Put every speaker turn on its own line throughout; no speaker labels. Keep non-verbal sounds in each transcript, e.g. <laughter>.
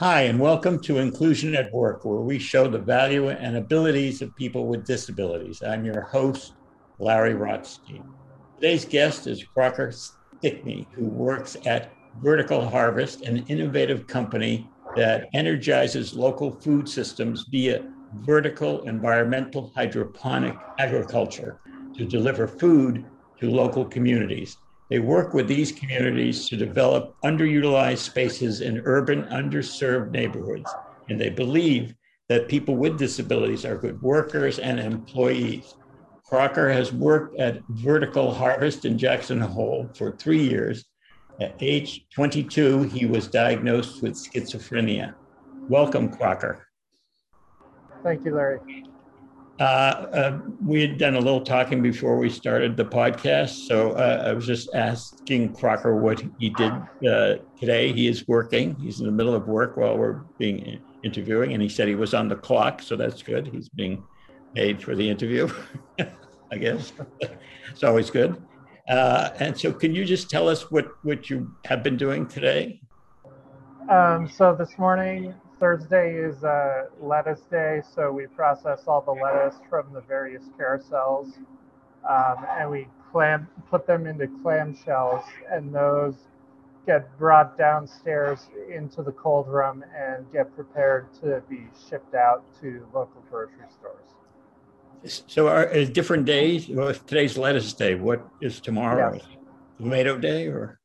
Hi, and welcome to Inclusion at Work, where we show the value and abilities of people with disabilities. I'm your host, Larry Rothstein. Today's guest is Crocker Stickney, who works at Vertical Harvest, an innovative company that energizes local food systems via vertical environmental hydroponic agriculture to deliver food to local communities. They work with these communities to develop underutilized spaces in urban, underserved neighborhoods. And they believe that people with disabilities are good workers and employees. Crocker has worked at Vertical Harvest in Jackson Hole for three years. At age 22, he was diagnosed with schizophrenia. Welcome, Crocker.
Thank you, Larry.
Uh, uh, we had done a little talking before we started the podcast. So uh, I was just asking Crocker what he did uh, today. He is working. He's in the middle of work while we're being interviewing, and he said he was on the clock, so that's good. He's being paid for the interview, <laughs> I guess. it's always good. Uh, and so, can you just tell us what what you have been doing today?
Um, so this morning Thursday is uh, lettuce day, so we process all the lettuce from the various carousels, um, and we clam put them into clamshells, and those get brought downstairs into the cold room and get prepared to be shipped out to local grocery stores.
So, are, different days? Well, today's lettuce day. What is tomorrow? Tomato day, or?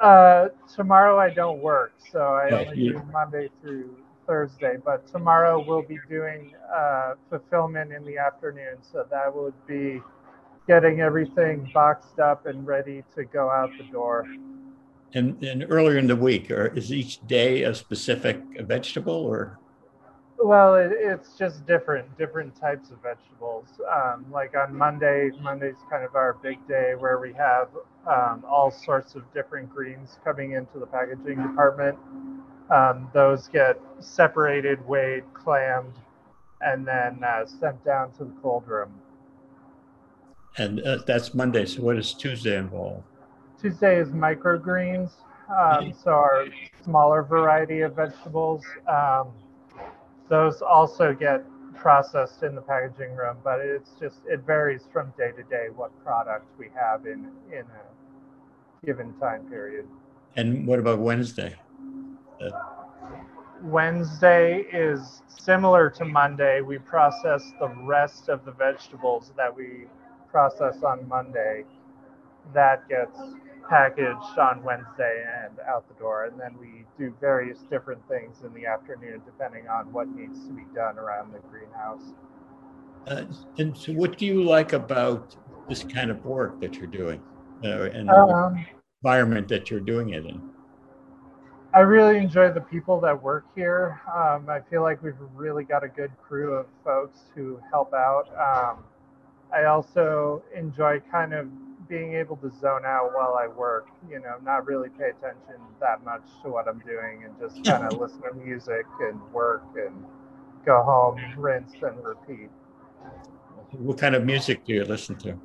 Uh, tomorrow I don't work, so I only do Monday through Thursday. But tomorrow we'll be doing uh, fulfillment in the afternoon, so that would be getting everything boxed up and ready to go out the door.
And, and earlier in the week, or is each day a specific vegetable, or?
Well, it, it's just different, different types of vegetables. Um, like on Monday, Monday's kind of our big day where we have um, all sorts of different greens coming into the packaging department. Um, those get separated, weighed, clammed, and then uh, sent down to the cold room.
And uh, that's Monday. So what does Tuesday involve?
Tuesday is microgreens. Um, so our smaller variety of vegetables. Um, those also get processed in the packaging room, but it's just it varies from day to day what product we have in in a given time period.
And what about Wednesday? Uh,
Wednesday is similar to Monday. We process the rest of the vegetables that we process on Monday. That gets packaged on Wednesday and out the door. And then we do various different things in the afternoon depending on what needs to be done around the greenhouse.
Uh, and so, what do you like about this kind of work that you're doing uh, and um, the environment that you're doing it in?
I really enjoy the people that work here. Um, I feel like we've really got a good crew of folks who help out. Um, I also enjoy kind of being able to zone out while I work, you know, not really pay attention that much to what I'm doing and just <laughs> kind of listen to music and work and go home, rinse and repeat.
What kind of music do you listen to?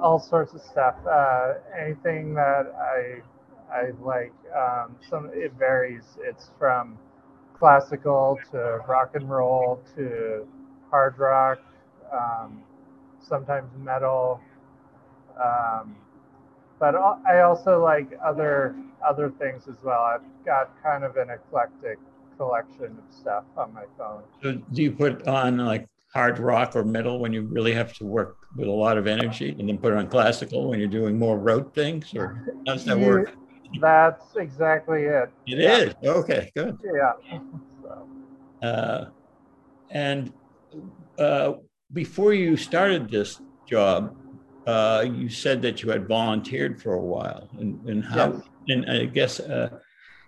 All sorts of stuff. Uh, anything that I I like. Um, some it varies. It's from classical to rock and roll to hard rock, um, sometimes metal, um, but I also like other other things as well. I've got kind of an eclectic collection of stuff on my phone.
So do you put on like hard rock or metal when you really have to work with a lot of energy, and then put on classical when you're doing more rote things, or how does that you, work?
That's exactly it.
It yeah. is okay. Good.
Yeah. <laughs> So.
Uh, and uh, before you started this job, uh, you said that you had volunteered for a while, and, and how? Yes. And I guess uh,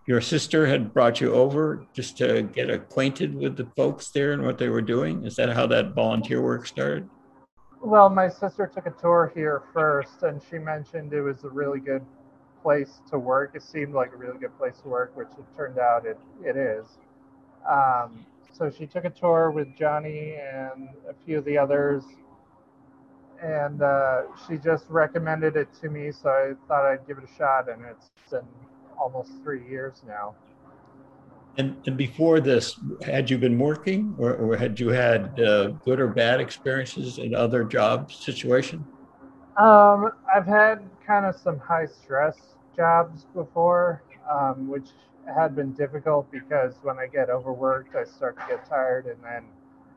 your sister had brought you over just to get acquainted with the folks there and what they were doing. Is that how that volunteer work started?
Well, my sister took a tour here first, and she mentioned it was a really good place to work. It seemed like a really good place to work, which it turned out it, it is. Um, so she took a tour with Johnny and a few of the others and uh, she just recommended it to me, so I thought I'd give it a shot, and it's been almost three years now.
And, and before this, had you been working or, or had you had uh, good or bad experiences in other job situations?
Um, I've had kind of some high stress jobs before, um, which had been difficult because when I get overworked, I start to get tired, and then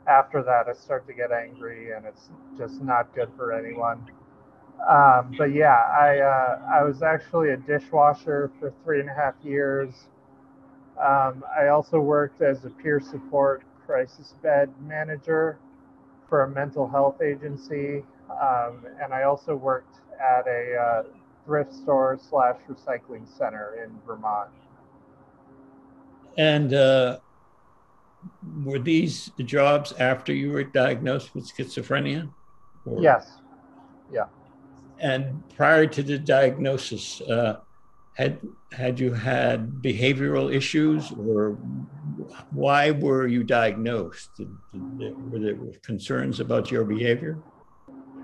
after that, I start to get angry, and it's just not good for anyone. Um, but yeah, I uh, I was actually a dishwasher for three and a half years. Um, I also worked as a peer support crisis bed manager for a mental health agency, um, and I also worked at a uh, thrift store slash recycling center in Vermont.
And uh, were these jobs after you were diagnosed with schizophrenia?
Or? Yes. Yeah.
And prior to the diagnosis, uh, had had you had behavioral issues, or why were you diagnosed? Did, did, were there concerns about your behavior?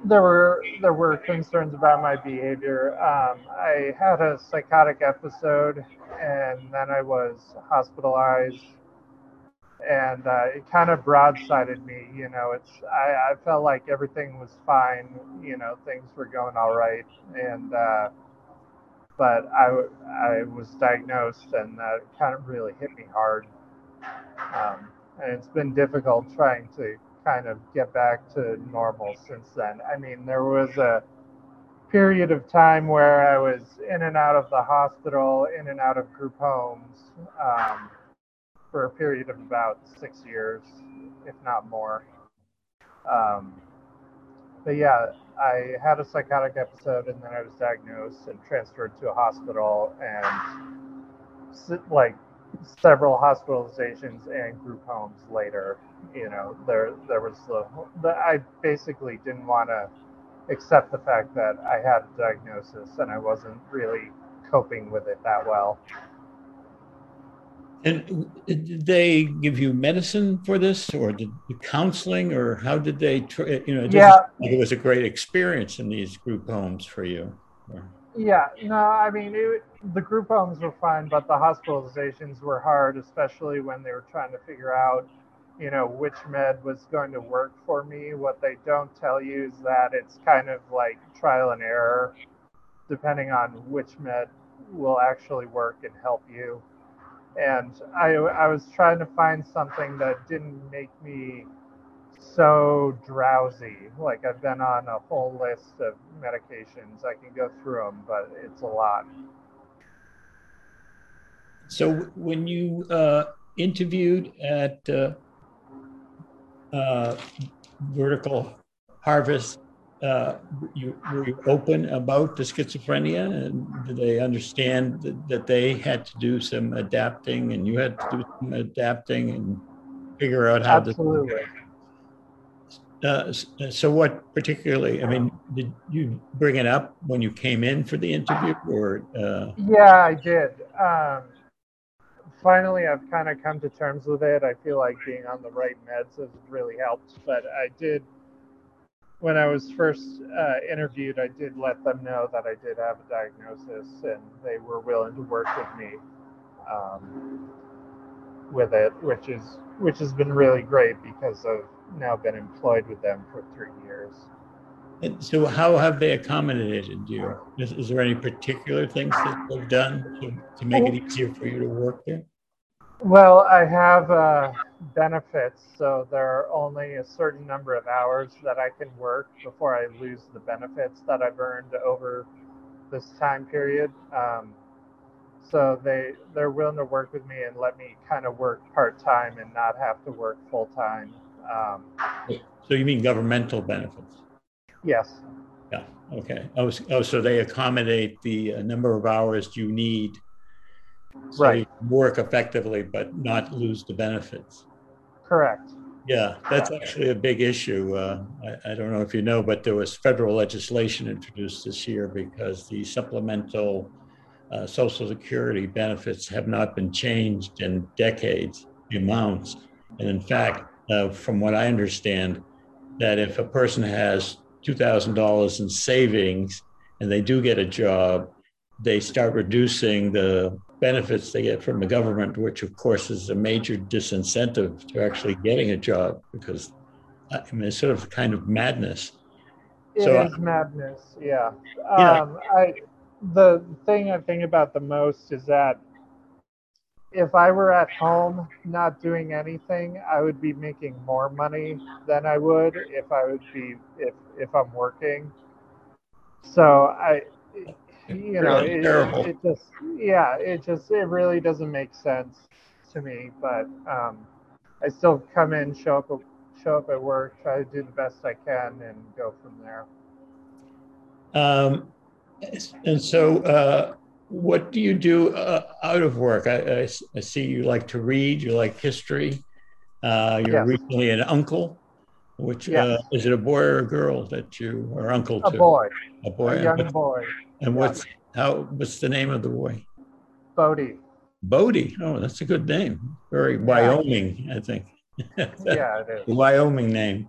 There were there were concerns about my behavior. Um, I had a psychotic episode, and then I was hospitalized and uh, it kind of broadsided me. You know, it's I, I, felt like everything was fine. You know, things were going all right, and uh, but I I was diagnosed, and that kind of really hit me hard. Um, and it's been difficult trying to kind of get back to normal since then. I mean, there was a period of time where I was in and out of the hospital, in and out of group homes. Um, for a period of about six years, if not more. Um, but yeah, I had a psychotic episode and then I was diagnosed and transferred to a hospital and like several hospitalizations and group homes later. You know, there there was the, the I basically didn't want to accept the fact that I had a diagnosis and I wasn't really coping with it that well.
And did they give you medicine for this, or did counseling, or how did they? You know, it
yeah,
it was a great experience in these group homes for you.
Yeah, no, I mean, it, the group homes were fine, but the hospitalizations were hard, especially when they were trying to figure out, you know, which med was going to work for me. What they don't tell you is that it's kind of like trial and error, depending on which med will actually work and help you and I, I was trying to find something that didn't make me so drowsy. Like I've been on a whole list of medications. I can go through them, but it's a lot.
So when you uh, interviewed at uh, uh, Vertical Harvest uh, you, were you open about the schizophrenia? And did they understand that, that, they had to do some adapting and you had to do some adapting and figure out how
Absolutely.
to uh, so what particularly i mean did you bring it up when you came in for the interview or uh...
yeah i did. Um, finally i've kind of come to terms with it. I feel like being on the right meds has really helped but i did when I was first uh, interviewed, I did let them know that I did have a diagnosis, and they were willing to work with me um, with it, which is which has been really great because I've now been employed with them for three years.
And so, how have they accommodated you? Is, is there any particular things that they've done to, to make it easier for you to work there?
Well, I have uh, benefits, so there are only a certain number of hours that I can work before I lose the benefits that I've earned over this time period. Um, so they they're willing to work with me and let me kind of work part time and not have to work full time. Um,
so you mean governmental benefits?
Yes.
Yeah. Okay. Oh, oh so they accommodate the uh, number of hours you need
so right.
work effectively but not lose the benefits.
Correct.
Yeah, that's actually a big issue. Uh, I, I, don't know if you know, but there was federal legislation introduced this year because the supplemental uh, Social Security benefits have not been changed in decades, the amounts. And in fact, uh, from what I understand, that if a person has $2,000 in savings and they do get a job, they start reducing the benefits they get from the government, which of course is a major disincentive to actually getting a job because I mean, it's sort of kind of madness.
It
So,
is madness. Yeah.
Yeah.
Um, I the thing I think about the most is that if I were at home not doing anything, I would be making more money than I would if I would be if if I'm working. So I, you know, it,
terrible.
it just yeah, it just it really doesn't make sense to me. But um, I still come in, show up show up at work, try to do the best I can, and go from there.
Um, and so, uh, what do you do uh, out of work? i i see you like to read, you like history. Uh, you're
Yes.
recently an uncle, which uh, is it a boy or a girl that you are uncle
A
to?
boy,
A boy.
a
And
young
what-
boy,
And what's how? What's the name of the boy?
Bodie.
Bodie. Oh, that's a good name. Very Wyoming, I think.
Yeah, it
The. <laughs> Wyoming name.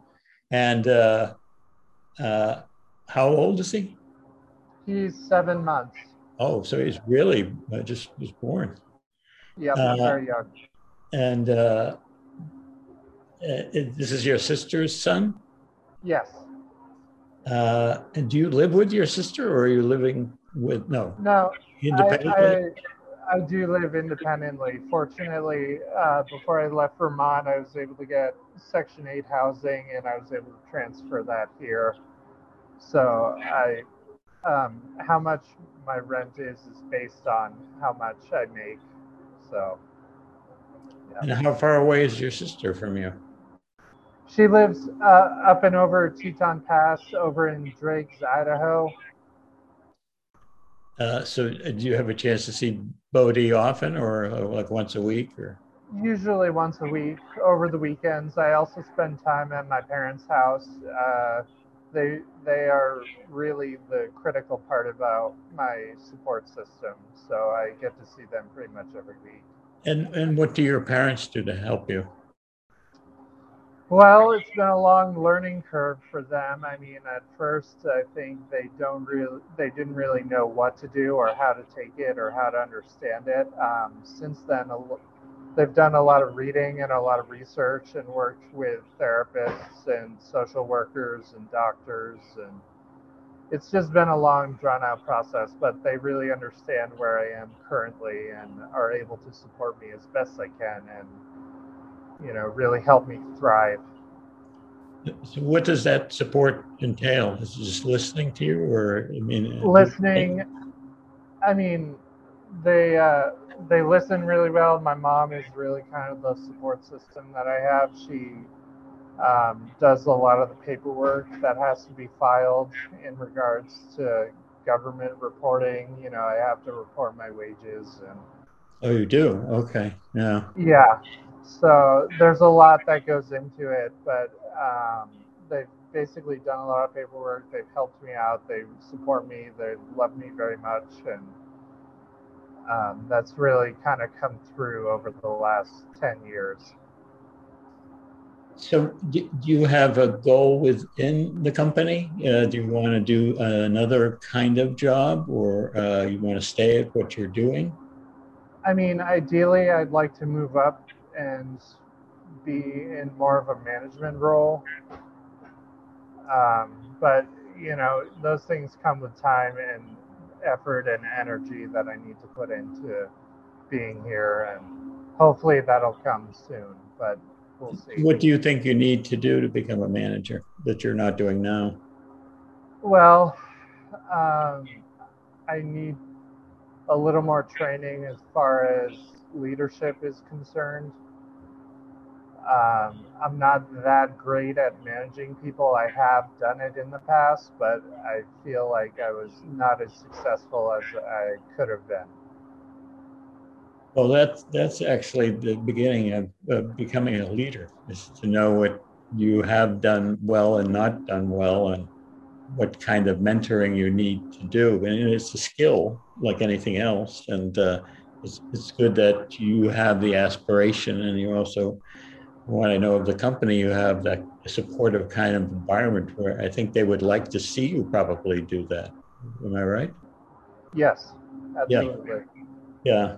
And uh, uh, how old is he?
He's seven months.
Oh, so he's really uh, just was born.
Yeah,
Uh,
very young.
And uh, this is your sister's son.
Yes.
Uh, and do you live with your sister, or are you living with no
No, I,
independently?
I, I do live independently. Fortunately, uh, before I left Vermont, I was able to get Section 8 housing and I was able to transfer that here. So I, um, how much my rent is is based on how much I make. So
and how far away is your sister from you?
She lives uh, up and over Teton Pass over in Driggs, Idaho.
Uh, so uh, do you have a chance to see Bodie often, or uh, like once a week, or?
Usually once a week over the weekends. I also spend time at my parents' house. Uh, they they are really the critical part about my support system, so I get to see them pretty much every week.
And and what do your parents do to help you?
Well, it's been a long learning curve for them. I mean, at first, I think they don't really, they didn't really know what to do or how to take it or how to understand it. Um, since then, they've done a lot of reading and a lot of research and worked with therapists and social workers and doctors and it's just been a long drawn out process but they really understand where i am currently and are able to support me as best i can and you know really help me thrive
So what does that support entail? Is it just listening to you, or I mean, uh,
listening i mean they uh, they listen really well my mom is really kind of the support system that i have she um, does a lot of the paperwork that has to be filed in regards to government reporting you know i have to report my wages and
Oh, you do? Okay. Yeah.
yeah so there's a lot that goes into it but um, they've basically done a lot of paperwork they've helped me out they support me they love me very much and um, that's really kind of come through over the last 10 years
So do do you have a goal within the company? Uh, do you want to do another kind of job, or uh, you want to stay at what you're doing?
i mean ideally i'd like to move up and be in more of a management role um, but you know those things come with time and effort and energy that i need to put into being here and hopefully that'll come soon but we'll see
What do you think you need to do to become a manager that you're not doing now?
well um, i need a little more training as far as leadership is concerned um, I'm not that great at managing people. I have done it in the past, but I feel like I was not as successful as I could have been.
Well, that's that's actually the beginning of, of becoming a leader is to know what you have done well and not done well, and what kind of mentoring you need to do. And it's a skill like anything else, and uh, it's it's good that you have the aspiration, and you also, what I know of the company, you have that supportive kind of environment where I think they would like to see you probably do that. Am I right?
Yes, absolutely.
Yeah.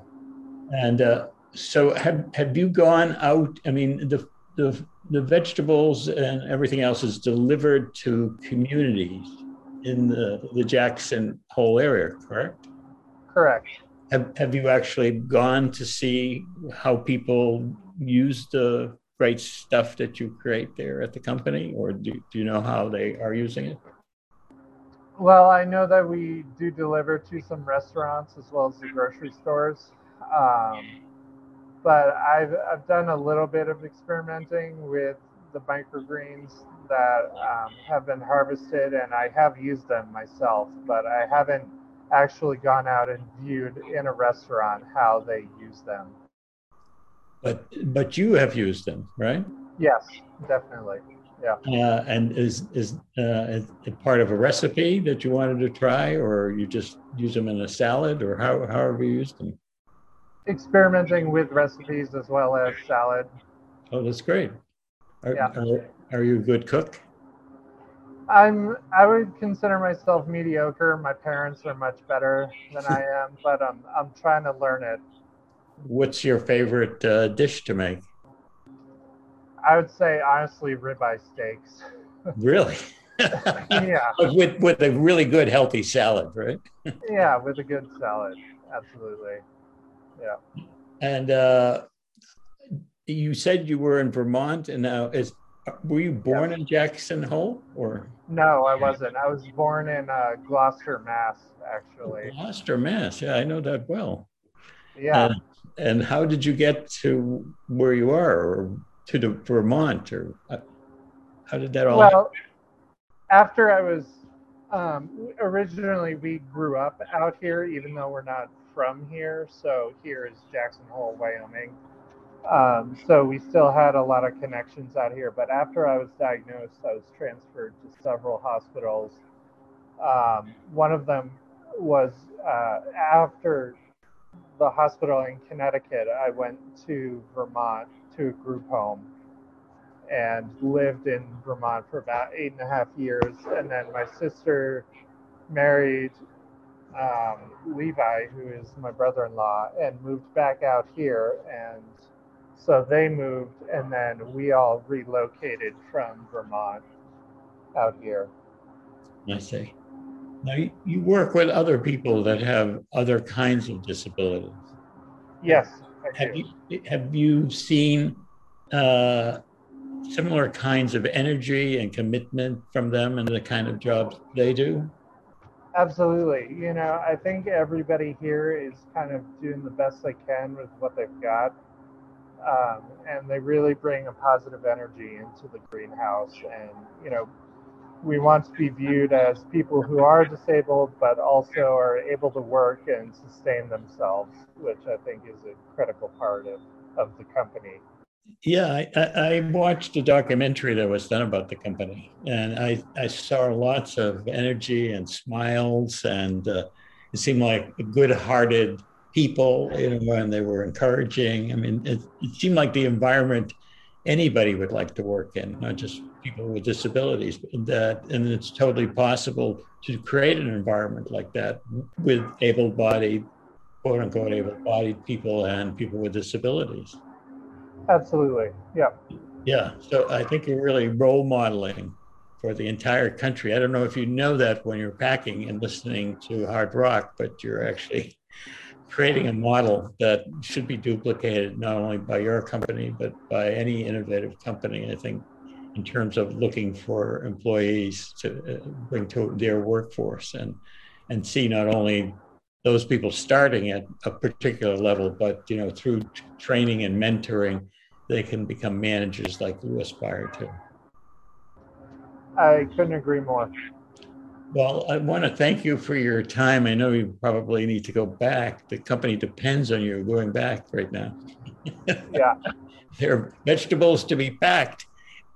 yeah. And uh, so, have have you gone out? I mean, the the the vegetables and everything else is delivered to communities in the the Jackson Hole area, correct?
Correct.
Have Have you actually gone to see how people use the great stuff that you create there at the company, or do, do you know how they are using it?
Well, I know that we do deliver to some restaurants as well as the grocery stores. Um, but I've, I've done a little bit of experimenting with the microgreens that um, have been harvested, and I have used them myself, but I haven't actually gone out and viewed in a restaurant how they use them.
But but you have used them, right?
Yes, definitely. Yeah.
Uh, and is is uh, part of a recipe that you wanted to try, or you just use them in a salad, or how however you use them?
Experimenting with recipes as well as salad.
Oh, that's great. Are,
Yeah.
are, are you a good cook?
I'm I would consider myself mediocre. My parents are much better than I am, <laughs> but I'm I'm trying to learn it.
What's your favorite uh, dish to make?
I would say honestly ribeye steaks. <laughs>
Really?
yeah, <laughs>
with with a really good healthy salad, right?
yeah, with a good salad. Absolutely. Yeah.
And uh, you said you were in Vermont, and now is were you born in Jackson Hole or
No, I wasn't. I was born in uh, Gloucester, Mass. Actually.
Gloucester, Mass? Yeah, I know that well.
Yeah.
And, and how did you get to where you are, or to the Vermont, or uh, how did that all?
Well, after I was um, originally we grew up out here, even though we're not from here. So here is Jackson Hole, Wyoming. Um, so we still had a lot of connections out here. But after I was diagnosed, I was transferred to several hospitals. Um, one of them was uh, after the hospital in Connecticut. I went to Vermont to a group home and lived in Vermont for about eight and a half years. And then my sister married um, Levi, who is my brother in law, and moved back out here. And so they moved, and then we all relocated from Vermont out here.
I see. Now you, you work with other people that have other kinds of disabilities.
Yes.
Have you have you seen uh, similar kinds of energy and commitment from them and the kind of jobs they do?
Absolutely. You know, I think everybody here is kind of doing the best they can with what they've got. Um, and they really bring a positive energy into the greenhouse. And, you know, we want to be viewed as people who are disabled, but also are able to work and sustain themselves, which I think is a critical part of, of the company.
Yeah, I, I, watched a documentary that was done about the company, and I, I saw lots of energy and smiles, and uh, it seemed like a good-hearted people, you know, and they were encouraging. I mean, it, it seemed like the environment anybody would like to work in, not just people with disabilities. And that, and it's totally possible to create an environment like that with able-bodied, quote-unquote, able-bodied people and people with disabilities.
Absolutely. Yeah.
Yeah, so I think you're really role modeling for the entire country. I don't know if you know that when you're packing and listening to hard rock, but you're actually creating a model that should be duplicated not only by your company, but by any innovative company. I think in terms of looking for employees to uh, bring to their workforce and and see not only those people starting at a particular level, but you know through training and mentoring, they can become managers like you aspire to.
I couldn't agree more.
Well, I want to thank you for your time. I know you probably need to go back. The company depends on you going back right now. <laughs>
Yeah.
there are vegetables to be packed.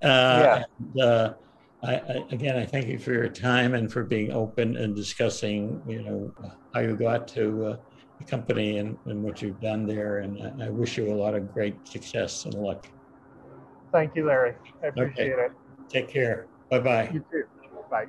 Uh,
Yeah.
and, uh, I, I, again, I thank you for your time and for being open and discussing, you know, how you got to uh, the company and, and what you've done there. And I, I wish you a lot of great success and luck.
Thank you, Larry. I appreciate it.
Take care. Bye bye.
You too. Bye.